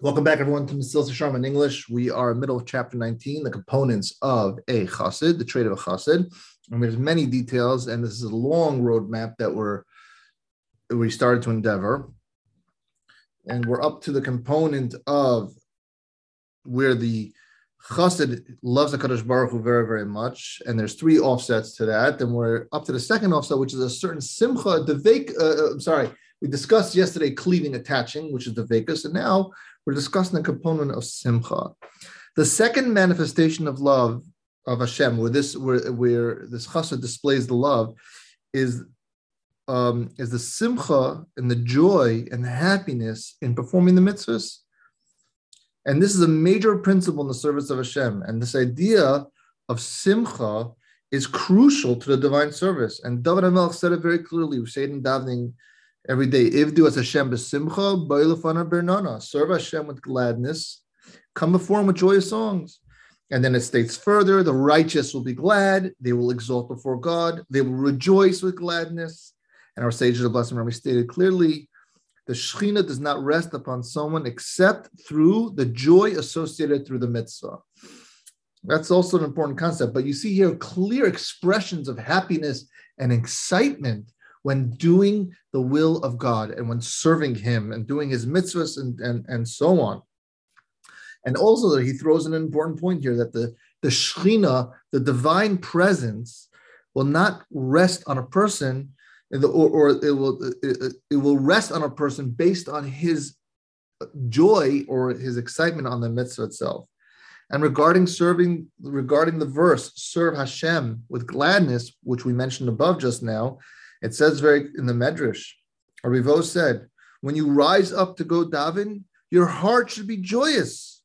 Welcome back, everyone, to Mesilas Yesharim in English. We are in the middle of chapter 19, the components of a chassid, the trait of a chassid. And there's many details, and this is a long roadmap that we're we started to endeavor. And we're up to the component of where the chassid loves the Kadosh Baruch Hu very, very much. And there's three offsets to that. And we're up to the second offset, which is a certain simcha, the vake, uh, uh, I'm sorry, we discussed yesterday cleaving, attaching, which is the vakus, and now we're discussing the component of simcha. The second manifestation of love of Hashem, where this where, where this chassid displays the love, is um, is the simcha and the joy and the happiness in performing the mitzvahs. And this is a major principle in the service of Hashem. And this idea of simcha is crucial to the divine service. And David HaMelech said it very clearly. We say it in davening every day. Ivdu as Hashem besimcha, bailafana bernana. Serve Hashem with gladness. Come before him with joyous songs. And then it states further, the righteous will be glad. They will exalt before God. They will rejoice with gladness. And our sages of blessed memory stated clearly, the Shekhinah does not rest upon someone except through the joy associated through the mitzvah. That's also an important concept. But you see here clear expressions of happiness and excitement when doing the will of God and when serving Him and doing His mitzvahs and, and, and so on. And also, he throws an important point here that the, the Shekhinah, the divine presence, will not rest on a person, or, or it, will, it, it will rest on a person based on his joy or his excitement on the mitzvah itself. And regarding serving, regarding the verse, serve Hashem with gladness, which we mentioned above just now, it says very in the Medrash, Arivo said, when you rise up to go daven, your heart should be joyous.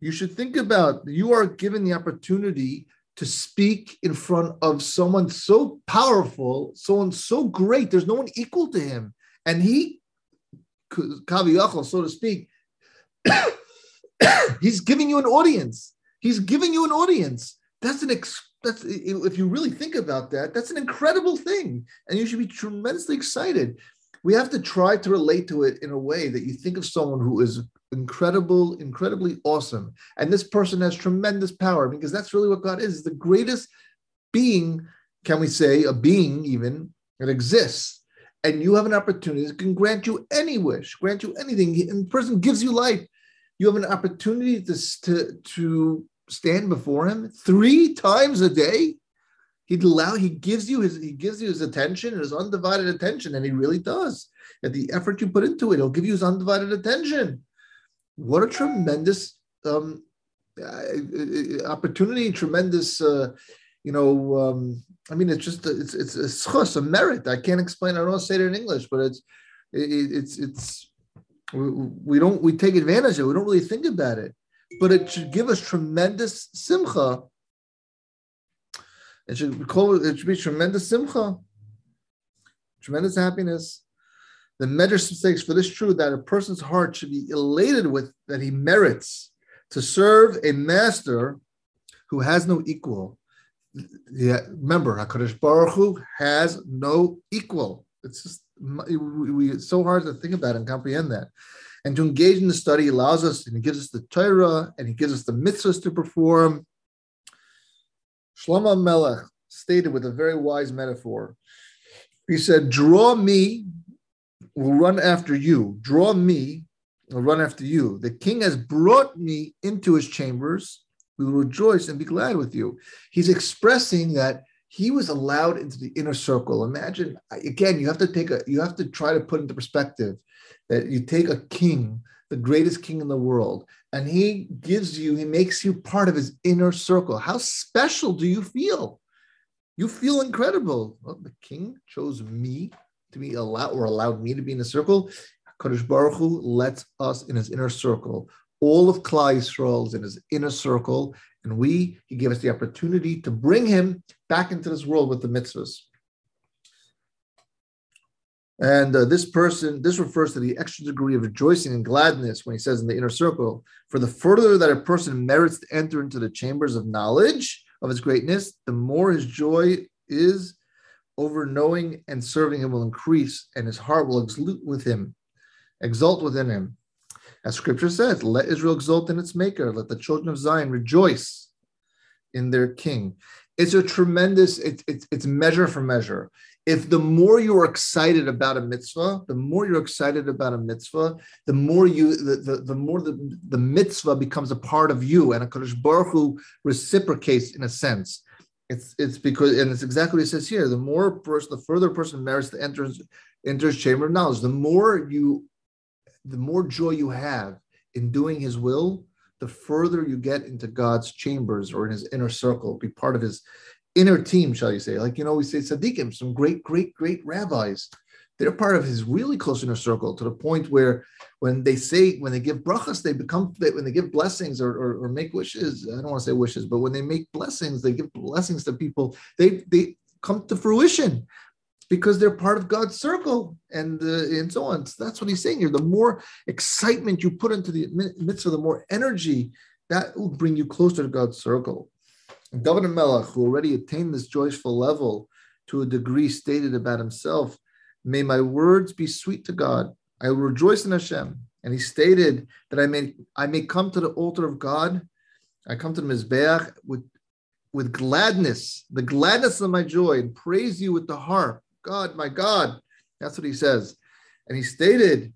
You should think about you are given the opportunity to speak in front of someone so powerful, someone so great. There's no one equal to him. And he, kaviyachal, so to speak, he's giving you an audience. He's giving you an audience. That's an ex- that's if you really think about that, that's an incredible thing, and you should be tremendously excited. We have to try to relate to it in a way that you think of someone who is incredible, incredibly awesome, and this person has tremendous power because that's really what God is. The greatest being, can we say, a being even that exists, and you have an opportunity that can grant you any wish, grant you anything, and the person gives you life. You have an opportunity to, to, to stand before him three times a day? He'd allow he gives you his he gives you his attention his undivided attention and he really does. At the effort you put into it he'll give you his undivided attention. What a tremendous um, uh, opportunity tremendous uh, you know um, i mean it's just it's it's a zchus, a merit. I can't explain i don't want to say it in english but it's it, it's it's we, we don't we take advantage of it. We don't really think about it but it should give us tremendous simcha. It should it should be tremendous simcha, tremendous happiness. The Medrash mistakes for this truth that a person's heart should be elated with that he merits to serve a master who has no equal. Yeah, remember, Hakadosh Baruch Hu has no equal. It's just we, we, it's so hard to think about and comprehend that. And to engage in the study allows us, and he gives us the Torah, and he gives us the mitzvahs to perform. Shlomo Melech stated with a very wise metaphor. He said, Draw me, will run after you. Draw me, will run after you. The king has brought me into his chambers. We will rejoice and be glad with you. He's expressing that he was allowed into the inner circle. Imagine again, you have to take a you have to try to put into perspective that you take a king, the greatest king in the world, and he gives you, he makes you part of his inner circle. How special do you feel? You feel incredible. Well, the king chose me to be allowed or allowed me to be in the circle. Kadosh Baruch Hu lets us in his inner circle. All of Klal Yisrael is in his inner circle, and we, he gave us the opportunity to bring him back into this world with the mitzvahs. And uh, this person, this refers to the extra degree of rejoicing and gladness when he says in the inner circle, for the further that a person merits to enter into the chambers of knowledge of his greatness, the more his joy is over knowing and serving him will increase, and his heart will exult with him, exult within him. As scripture says, let Israel exult in its maker, let the children of Zion rejoice in their king. It's a tremendous, it's, it's, it's measure for measure. If the more you're excited about a mitzvah, the more you're excited about a mitzvah, the more you, the, the, the more the, the mitzvah becomes a part of you, and a Kadosh Baruch Hu reciprocates in a sense. It's it's because and it's exactly what it says here. The more person, the further person merits the enters enters chamber of knowledge. The more you, the more joy you have in doing His will, the further you get into God's chambers or in His inner circle, be part of His inner team, shall you say? Like you know, we say tzaddikim, some great, great, great rabbis. They're part of His really close inner circle to the point where when they say when they give brachas, they become when they give blessings or, or, or make wishes. I don't want to say wishes, but when they make blessings, they give blessings to people. They they come to fruition because they're part of God's circle and uh, and so on. So that's what he's saying here. The more excitement you put into the mitzvah, the more energy that will bring you closer to God's circle. David Melech, who already attained this joyful level to a degree stated about himself, may my words be sweet to God I will rejoice in Hashem. And he stated that I may I may come to the altar of God. I come to the Mizbeach with with gladness, the gladness of my joy, and praise you with the harp. God, my God. That's what he says. And he stated,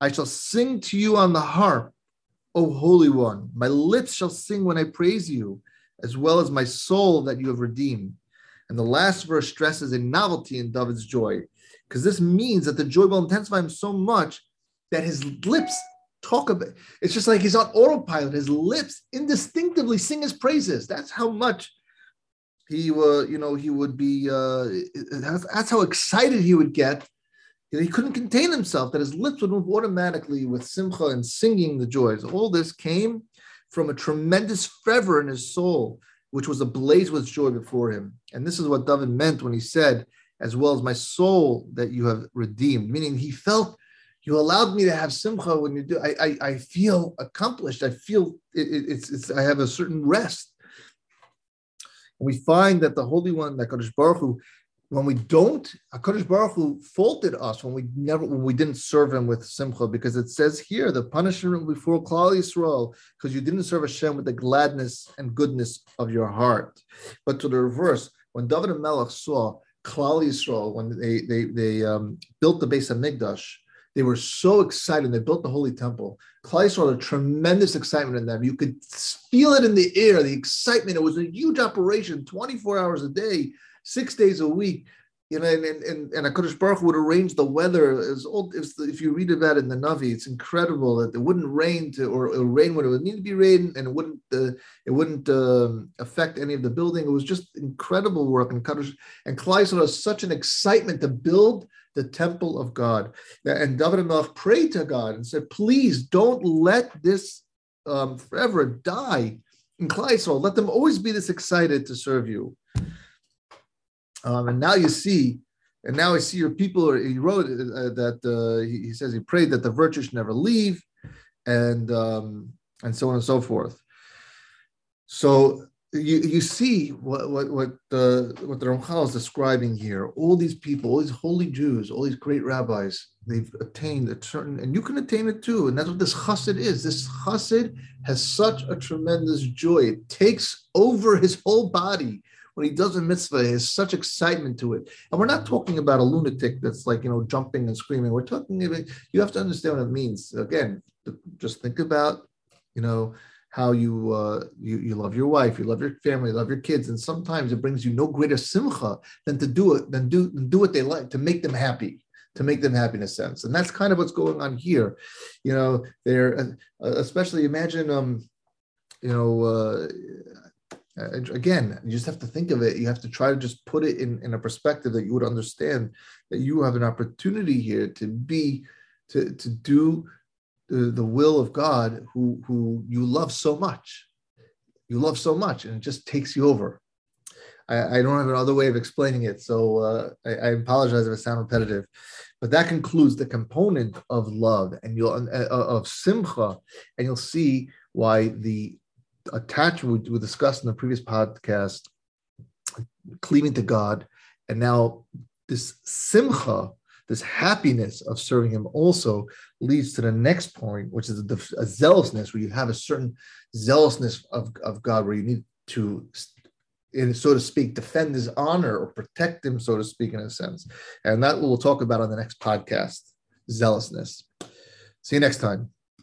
I shall sing to you on the harp, O Holy One. My lips shall sing when I praise you, as well as my soul that you have redeemed. And the last verse stresses a novelty in David's joy because this means that the joy will intensify him so much that his lips talk about it's just like he's on autopilot his lips indistinctively sing his praises that's how much he uh, you know he would be uh, that's, that's how excited he would get he couldn't contain himself that his lips would move automatically with simcha and singing the joys all this came from a tremendous fervor in his soul which was ablaze with joy before him and this is what david meant when he said as well as my soul that you have redeemed. Meaning he felt you allowed me to have simcha when you do. I I, I feel accomplished. I feel it, it, it's it's I have a certain rest. We find that the Holy One, that Kadosh Baruch Hu, when we don't, Hakadosh Baruch Hu faulted us when we never when we didn't serve Him with simcha, because it says here the punishment before Klal Yisrael because you didn't serve Hashem with the gladness and goodness of your heart. But to the reverse, when David and Melech saw Klal Yisrael, when they they they um, built the base of Hamikdash, they were so excited. They built the Holy Temple. Yisrael had a tremendous excitement in them. You could feel it in the air, the excitement. It was a huge operation, 24 hours a day, six days a week you know, and and and Hakadosh Baruch would arrange the weather as old. If, if you read about it in the Navi, it's incredible that it wouldn't rain to, or it would rain when it would need to be rain, and it wouldn't uh, it wouldn't um, affect any of the building. It was just incredible work, and Kadosh and Klal Yisrael has such an excitement to build the temple of God. And David Melech prayed to God and said, "Please don't let this um, forever die." In Klal Yisrael, let them always be this excited to serve you. Um, and now you see, and now I see your people. He wrote uh, that uh, he, he, says he prayed that the virtue should never leave, and um, and so on and so forth. So you, you see what what what the what the Ramchal is describing here. All these people, all these holy Jews, all these great rabbis, they've attained a certain, and you can attain it too. And that's what this chassid is. This chassid has such a tremendous joy. It takes over his whole body when he does a mitzvah, he has such excitement to it. And we're not talking about a lunatic that's like, you know, jumping and screaming. We're talking about, you have to understand what it means. Again, just think about, you know, how you, uh, you you love your wife, you love your family, you love your kids, and sometimes it brings you no greater simcha than to do it, than do than do what they like to make them happy to make them happy in a sense. And that's kind of what's going on here. You know, they're uh, especially imagine, um, you know, uh, uh, again, you just have to think of it. You have to try to just put it in, in a perspective that you would understand that you have an opportunity here to be, to, to do the, will of God who, who you love so much. You love so much, and it just takes you over. I, I don't have another way of explaining it, so uh, I, I, apologize if I sound repetitive. But that concludes the component of love and you'll uh, of simcha, and you'll see why the attachment we discussed in the previous podcast, cleaving to God, and now this simcha this happiness of serving him also leads to the next point, which is a, a zealousness, where you have a certain zealousness of, of God, where you need to, in, so to speak, defend his honor or protect him, so to speak, in a sense. And that we'll talk about on the next podcast zealousness. See you next time.